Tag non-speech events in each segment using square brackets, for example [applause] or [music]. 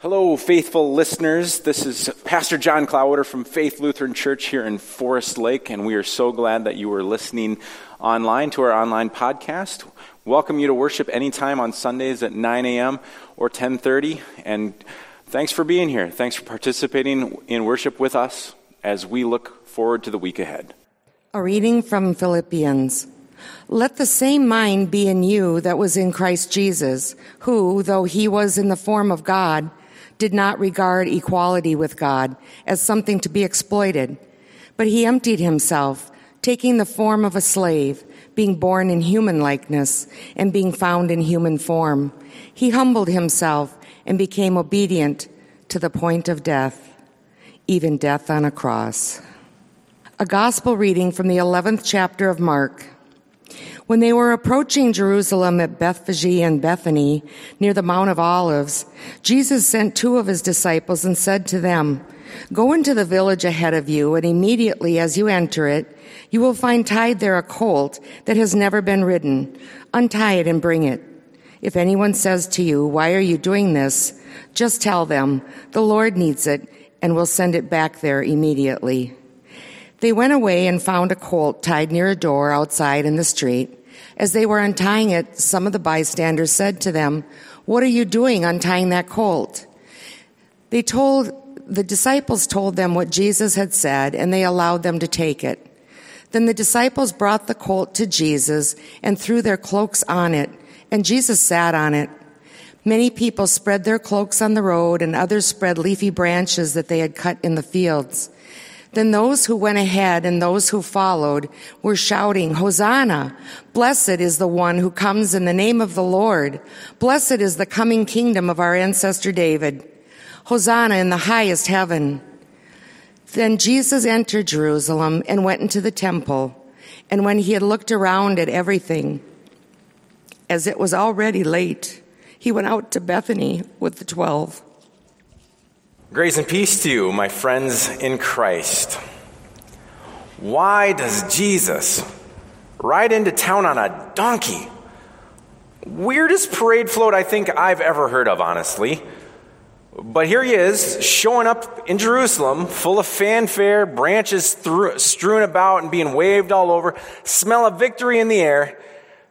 Hello, faithful listeners. This is Pastor John Cloudwater from Faith Lutheran Church here in Forest Lake, and we are so glad that you are listening online to our online podcast. Welcome you to worship anytime on Sundays at 9 a.m. or 10:30, and thanks for being here. Thanks for participating in worship with us as we look forward to the week ahead. A reading from Philippians. Let the same mind be in you that was in Christ Jesus, who, though he was in the form of God, did not regard equality with God as something to be exploited, but he emptied himself, taking the form of a slave, being born in human likeness, and being found in human form. He humbled himself and became obedient to the point of death, even death on a cross. A gospel reading from the 11th chapter of Mark. When they were approaching Jerusalem at Bethphage and Bethany, near the Mount of Olives, Jesus sent two of his disciples and said to them, Go into the village ahead of you, and immediately as you enter it, you will find tied there a colt that has never been ridden. Untie it and bring it. If anyone says to you, Why are you doing this? just tell them, The Lord needs it, and will send it back there immediately. They went away and found a colt tied near a door outside in the street. As they were untying it, some of the bystanders said to them, What are you doing untying that colt? They told, the disciples told them what Jesus had said, and they allowed them to take it. Then the disciples brought the colt to Jesus and threw their cloaks on it, and Jesus sat on it. Many people spread their cloaks on the road, and others spread leafy branches that they had cut in the fields. Then those who went ahead and those who followed were shouting, Hosanna! Blessed is the one who comes in the name of the Lord. Blessed is the coming kingdom of our ancestor David. Hosanna in the highest heaven. Then Jesus entered Jerusalem and went into the temple. And when he had looked around at everything, as it was already late, he went out to Bethany with the twelve. Grace and peace to you, my friends in Christ. Why does Jesus ride into town on a donkey? Weirdest parade float I think I've ever heard of, honestly. But here he is, showing up in Jerusalem, full of fanfare, branches strewn about and being waved all over, smell of victory in the air.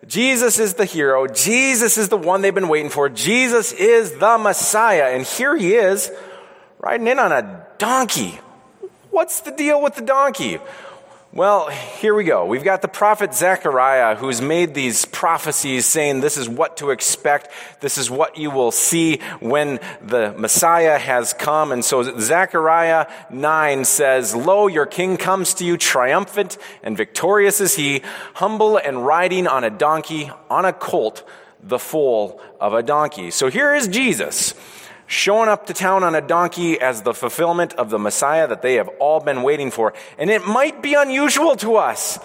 Jesus is the hero. Jesus is the one they've been waiting for. Jesus is the Messiah. And here he is, riding in on a donkey. What's the deal with the donkey? Well, here we go. We've got the prophet Zechariah who's made these prophecies saying this is what to expect. This is what you will see when the Messiah has come. And so Zechariah 9 says, Lo, your king comes to you triumphant and victorious is he, humble and riding on a donkey, on a colt, the foal of a donkey. So here is Jesus showing up to town on a donkey as the fulfillment of the Messiah that they have all been waiting for. And it might be unusual to us.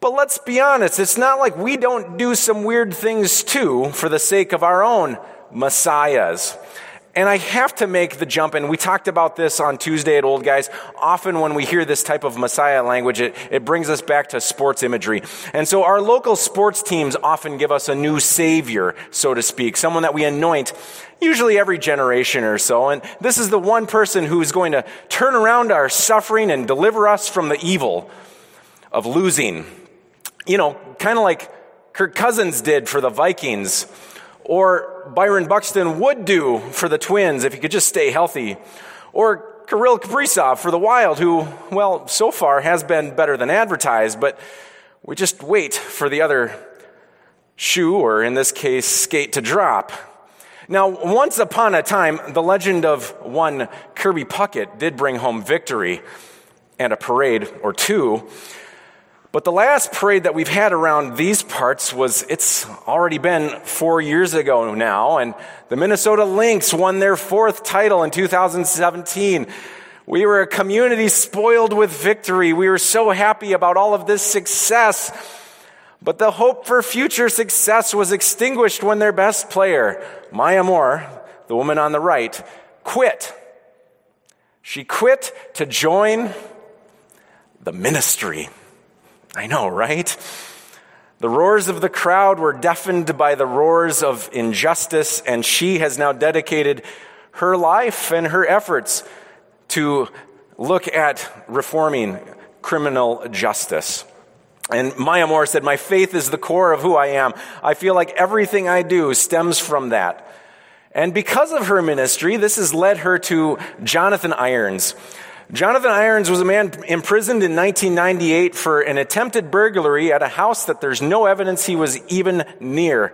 But let's be honest, it's not like we don't do some weird things too for the sake of our own messiahs. And I have to make the jump, and we talked about this on Tuesday at Old Guys. Often when we hear this type of Messiah language, it, it brings us back to sports imagery. And so our local sports teams often give us a new savior, so to speak, someone that we anoint, usually every generation or so. And this is the one person who is going to turn around our suffering and deliver us from the evil of losing. You know, kind of like Kirk Cousins did for the Vikings or Byron Buxton would do for the Twins if he could just stay healthy, or Kirill Kaprizov for the Wild, who, well, so far has been better than advertised, but we just wait for the other shoe, or in this case, skate to drop. Now, once upon a time, the legend of one Kirby Puckett did bring home victory and a parade or two. But the last parade that we've had around these parts was, it's already been four years ago now, and the Minnesota Lynx won their fourth title in 2017. We were a community spoiled with victory. We were so happy about all of this success. But the hope for future success was extinguished when their best player, Maya Moore, the woman on the right, quit. She quit to join the ministry. I know, right? The roars of the crowd were deafened by the roars of injustice, and she has now dedicated her life and her efforts to look at reforming criminal justice. And Maya Moore said, My faith is the core of who I am. I feel like everything I do stems from that. And because of her ministry, this has led her to Jonathan Irons. Jonathan Irons was a man imprisoned in 1998 for an attempted burglary at a house that there's no evidence he was even near.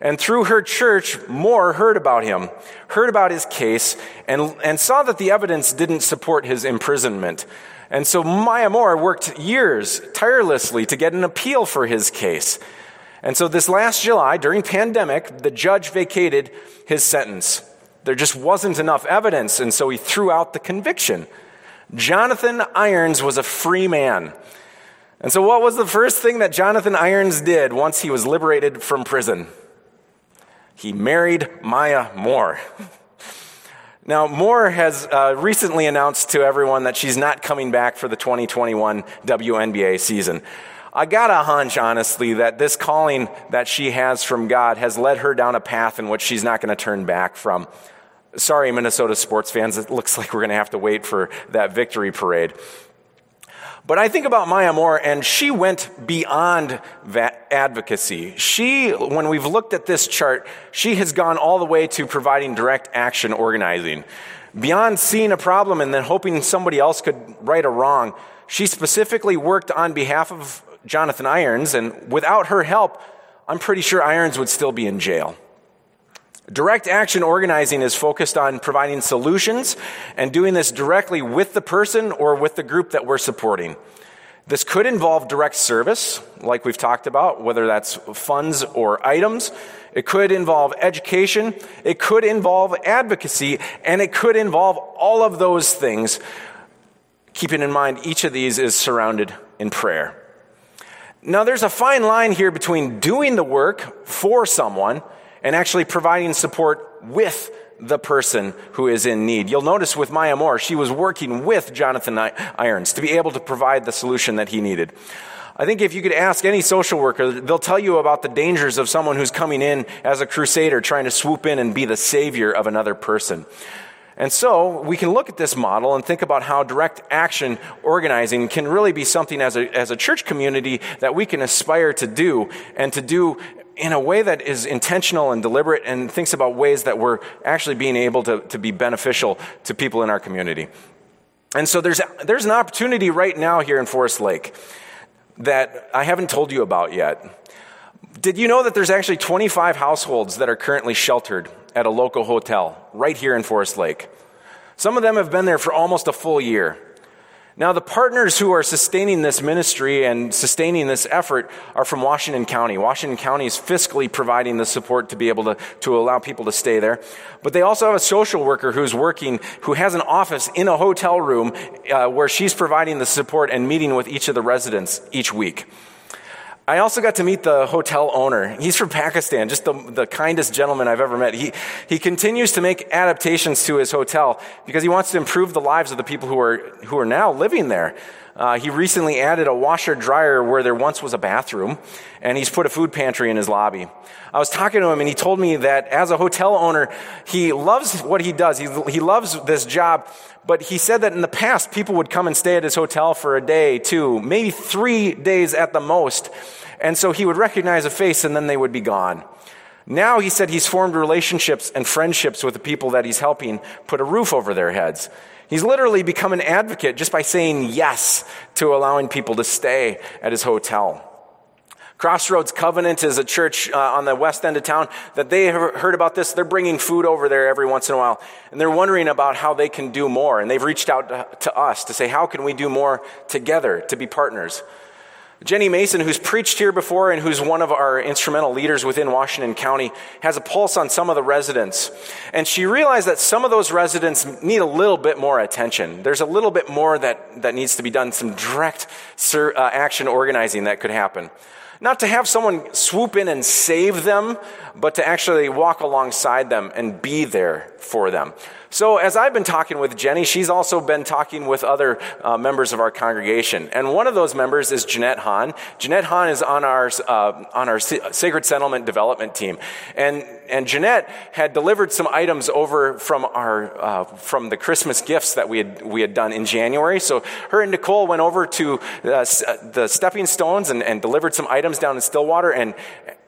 And through her church, Moore heard about him, heard about his case, and, and saw that the evidence didn't support his imprisonment. And so Maya Moore worked years tirelessly to get an appeal for his case. And so this last July, during pandemic, the judge vacated his sentence. There just wasn't enough evidence, and so he threw out the conviction. Jonathan Irons was a free man. And so, what was the first thing that Jonathan Irons did once he was liberated from prison? He married Maya Moore. [laughs] Now, Moore has uh, recently announced to everyone that she's not coming back for the 2021 WNBA season. I got a hunch, honestly, that this calling that she has from God has led her down a path in which she's not going to turn back from. Sorry, Minnesota sports fans, it looks like we're going to have to wait for that victory parade. But I think about Maya Moore, and she went beyond that advocacy. She, when we've looked at this chart, she has gone all the way to providing direct action organizing. Beyond seeing a problem and then hoping somebody else could right a wrong, she specifically worked on behalf of Jonathan Irons, and without her help, I'm pretty sure Irons would still be in jail. Direct action organizing is focused on providing solutions and doing this directly with the person or with the group that we're supporting. This could involve direct service, like we've talked about, whether that's funds or items. It could involve education. It could involve advocacy. And it could involve all of those things, keeping in mind each of these is surrounded in prayer. Now, there's a fine line here between doing the work for someone and actually providing support with the person who is in need. You'll notice with Maya Moore, she was working with Jonathan Irons to be able to provide the solution that he needed. I think if you could ask any social worker, they'll tell you about the dangers of someone who's coming in as a crusader trying to swoop in and be the savior of another person. And so we can look at this model and think about how direct action organizing can really be something as a, as a church community that we can aspire to do and to do in a way that is intentional and deliberate and thinks about ways that we're actually being able to, to be beneficial to people in our community. And so there's, there's an opportunity right now here in Forest Lake that I haven't told you about yet. Did you know that there's actually 25 households that are currently sheltered at a local hotel right here in Forest Lake? Some of them have been there for almost a full year. Now, the partners who are sustaining this ministry and sustaining this effort are from Washington County. Washington County is fiscally providing the support to be able to, to allow people to stay there. But they also have a social worker who's working, who has an office in a hotel room uh, where she's providing the support and meeting with each of the residents each week. I also got to meet the hotel owner. He's from Pakistan, just the, the kindest gentleman I've ever met. He, he continues to make adaptations to his hotel because he wants to improve the lives of the people who are, who are now living there. Uh, he recently added a washer dryer where there once was a bathroom, and he's put a food pantry in his lobby. I was talking to him, and he told me that as a hotel owner, he loves what he does. He, he loves this job, but he said that in the past, people would come and stay at his hotel for a day, two, maybe three days at the most. And so he would recognize a face, and then they would be gone. Now he said he's formed relationships and friendships with the people that he's helping put a roof over their heads. He's literally become an advocate just by saying yes to allowing people to stay at his hotel. Crossroads Covenant is a church uh, on the west end of town that they have heard about this. They're bringing food over there every once in a while, and they're wondering about how they can do more. And they've reached out to, to us to say, how can we do more together to be partners? Jenny Mason, who's preached here before and who's one of our instrumental leaders within Washington County, has a pulse on some of the residents. And she realized that some of those residents need a little bit more attention. There's a little bit more that, that needs to be done, some direct uh, action organizing that could happen. Not to have someone swoop in and save them, but to actually walk alongside them and be there for them. So, as I've been talking with Jenny, she's also been talking with other uh, members of our congregation. And one of those members is Jeanette Hahn. Jeanette Hahn is on our, uh, on our Sacred Settlement Development team. And, and Jeanette had delivered some items over from, our, uh, from the Christmas gifts that we had, we had done in January. So, her and Nicole went over to uh, the Stepping Stones and, and delivered some items down in Stillwater. And,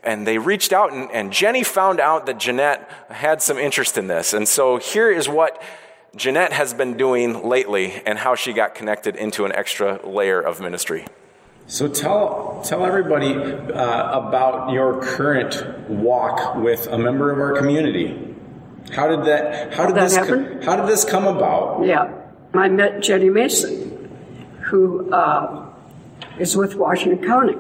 and they reached out, and, and Jenny found out that Jeanette had some interest in this. And so here is what Jeanette has been doing lately and how she got connected into an extra layer of ministry. So tell tell everybody uh, about your current walk with a member of our community. How did that How did that this happen? How did this come about? Yeah, I met Jenny Mason, who uh, is with Washington County,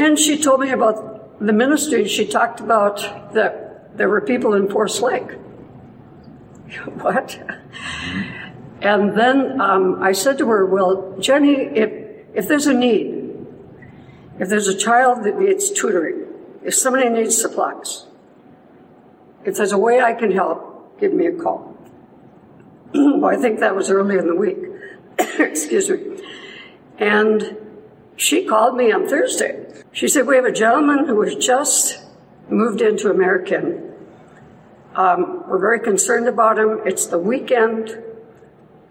and she told me about the ministry. She talked about that there were people in Forest Lake. [laughs] what? And then um, I said to her, Well, Jenny, if, if there's a need, if there's a child that needs tutoring, if somebody needs supplies, if there's a way I can help, give me a call. [clears throat] well, I think that was early in the week. [coughs] Excuse me. And she called me on Thursday she said, We have a gentleman who has just moved into AmericInn. Um, we're very concerned about him. It's the weekend.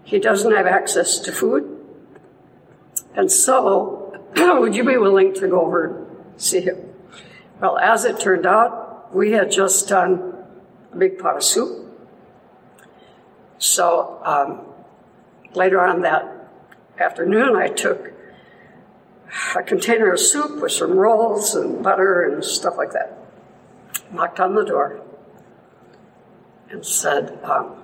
He doesn't have access to food. And so, [clears throat] would you be willing to go over and see him? Well, as it turned out, we had just done a big pot of soup. So, um, later on that afternoon, I took a container of soup with some rolls and butter and stuff like that. Knocked on the door and said, um,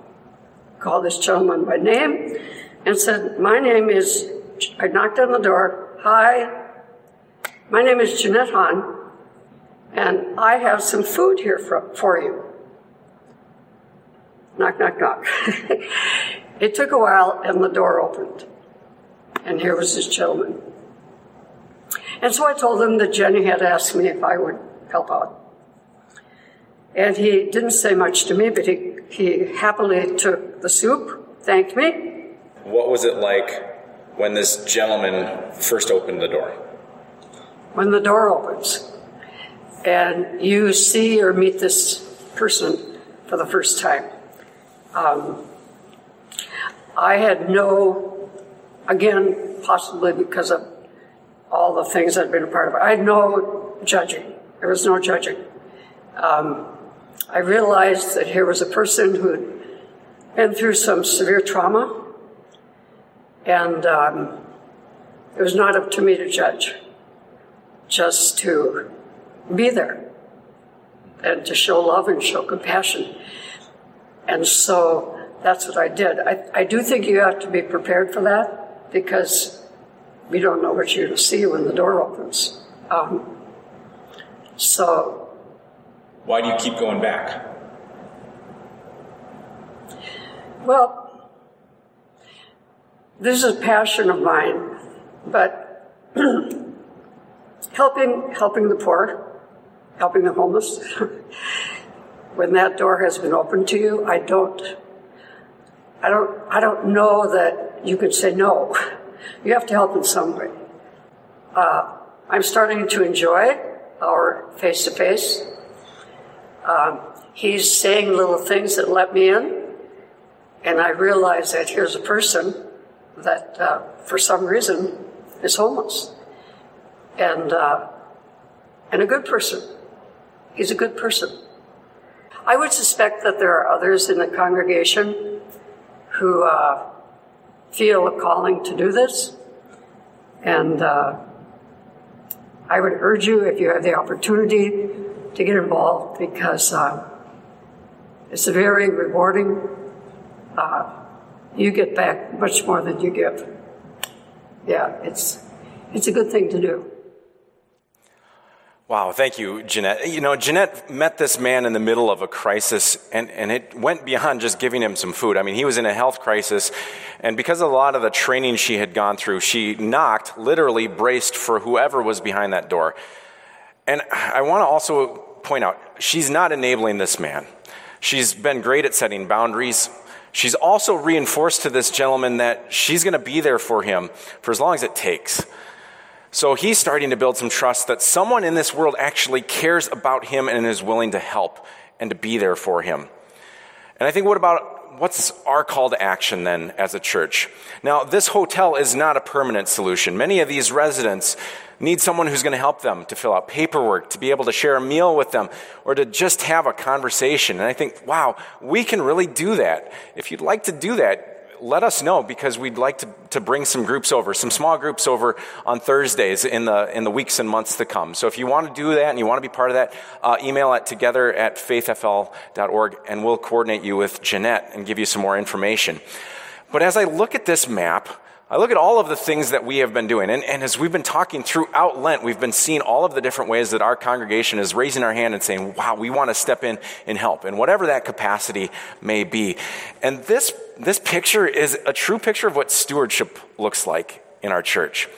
called this gentleman by name and said, My name is, I knocked on the door, Hi, my name is Jeanette Hahn, and I have some food here for, for you. Knock, knock, knock. [laughs] it took a while, and the door opened. And here was this gentleman and so I told him that Jenny had asked me if I would help out. And he didn't say much to me, but he, he happily took the soup, thanked me. What was it like when this gentleman first opened the door? When the door opens and you see or meet this person for the first time, um, I had no, again, possibly because of all the things I'd been a part of. I had no judging. There was no judging. Um, I realized that here was a person who'd been through some severe trauma, and um, it was not up to me to judge, just to be there and to show love and show compassion. And so that's what I did. I, I do think you have to be prepared for that because we don't know what you're going to see when the door opens. Um, so. Why do you keep going back? Well, this is a passion of mine, but [clears throat] helping helping the poor, helping the homeless. [laughs] when that door has been opened to you, I don't, I don't, I don't know that you can say no. [laughs] You have to help in some way. Uh, I'm starting to enjoy our face to face. He's saying little things that let me in, and I realize that here's a person that, uh, for some reason, is homeless, and uh, and a good person. He's a good person. I would suspect that there are others in the congregation who uh, feel a calling to do this. And uh, I would urge you, if you have the opportunity, to get involved because uh, it's a very rewarding. Uh, you get back much more than you give. Yeah, it's it's a good thing to do. Wow, thank you, Jeanette. You know, Jeanette met this man in the middle of a crisis, and, and it went beyond just giving him some food. I mean, he was in a health crisis, and because of a lot of the training she had gone through, she knocked, literally braced for whoever was behind that door. And I want to also point out, she's not enabling this man. She's been great at setting boundaries. She's also reinforced to this gentleman that she's going to be there for him for as long as it takes. So he's starting to build some trust that someone in this world actually cares about him and is willing to help and to be there for him. And I think, what about what's our call to action then as a church? Now, this hotel is not a permanent solution. Many of these residents need someone who's going to help them to fill out paperwork, to be able to share a meal with them, or to just have a conversation. And I think, wow, we can really do that. If you'd like to do that, let us know because we'd like to, to bring some groups over, some small groups over on Thursdays in the, in the weeks and months to come. So if you want to do that and you want to be part of that, uh, email at together at faithfl.org and we'll coordinate you with Jeanette and give you some more information. But as I look at this map, I look at all of the things that we have been doing, and, and, as we've been talking throughout Lent, we've been seeing all of the different ways that our congregation is raising our hand and saying, wow, we want to step in and help, and whatever that capacity may be. And this, this picture is a true picture of what stewardship looks like in our church.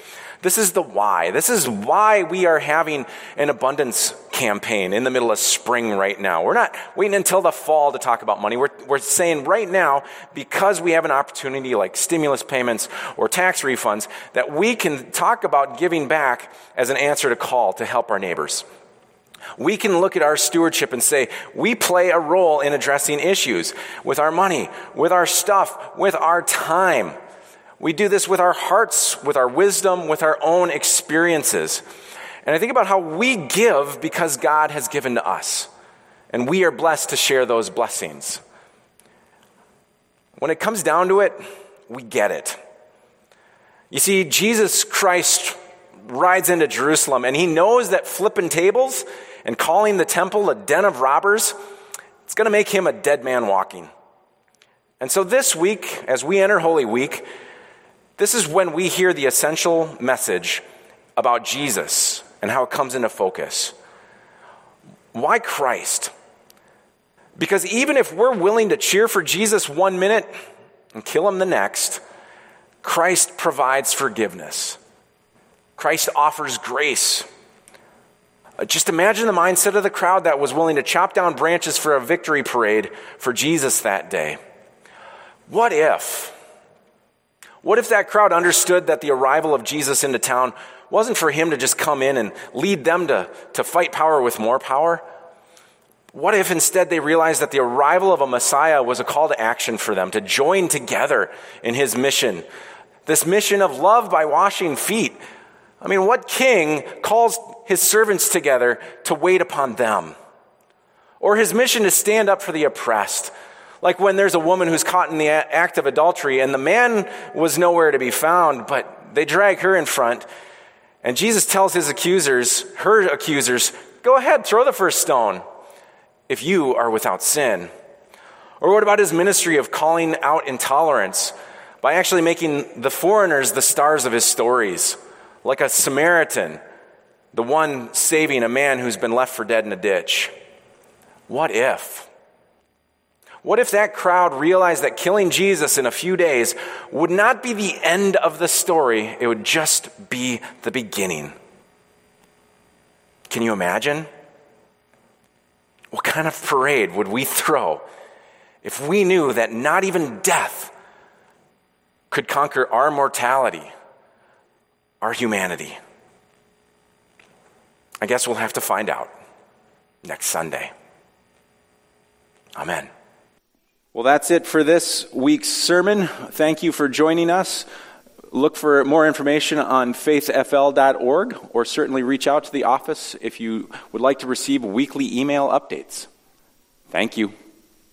This is the why. This is why we are having an abundance campaign in the middle of spring right now. We're not waiting until the fall to talk about money. We're, we're saying right now, because we have an opportunity like stimulus payments or tax refunds, that we can talk about giving back as an answer to call to help our neighbors. We can look at our stewardship and say, we play a role in addressing issues with our money, with our stuff, with our time. We do this with our hearts, with our wisdom, with our own experiences. And I think about how we give because God has given to us. And we are blessed to share those blessings. When it comes down to it, we get it. You see, Jesus Christ rides into Jerusalem and he knows that flipping tables and calling the temple a den of robbers, it's going to make him a dead man walking. And so this week, as we enter Holy Week, this is when we hear the essential message about Jesus and how it comes into focus. Why Christ? Because even if we're willing to cheer for Jesus one minute and kill him the next, Christ provides forgiveness. Christ offers grace. Uh, just imagine the mindset of the crowd that was willing to chop down branches for a victory parade for Jesus that day. What if? What if that crowd understood that the arrival of Jesus into town wasn't for him to just come in and lead them to, to fight power with more power? What if instead they realized that the arrival of a Messiah was a call to action for them, to join together in his mission? This mission of love by washing feet. I mean, what king calls his servants together to wait upon them? Or his mission to stand up for the oppressed, like when there's a woman who's caught in the act of adultery and the man was nowhere to be found, but they drag her in front. And Jesus tells his accusers, her accusers, go ahead, throw the first stone if you are without sin. Or what about his ministry of calling out intolerance by actually making the foreigners the stars of his stories, like a Samaritan, the one saving a man who's been left for dead in a ditch? What if? What if that crowd realized that killing Jesus in a few days would not be the end of the story, it would just be the beginning? Can you imagine? What kind of parade would we throw if we knew that not even death could conquer our mortality, our humanity? I guess we'll have to find out next Sunday. Amen. Well, that's it for this week's sermon. Thank you for joining us. Look for more information on faithfl.org or certainly reach out to the office if you would like to receive weekly email updates. Thank you.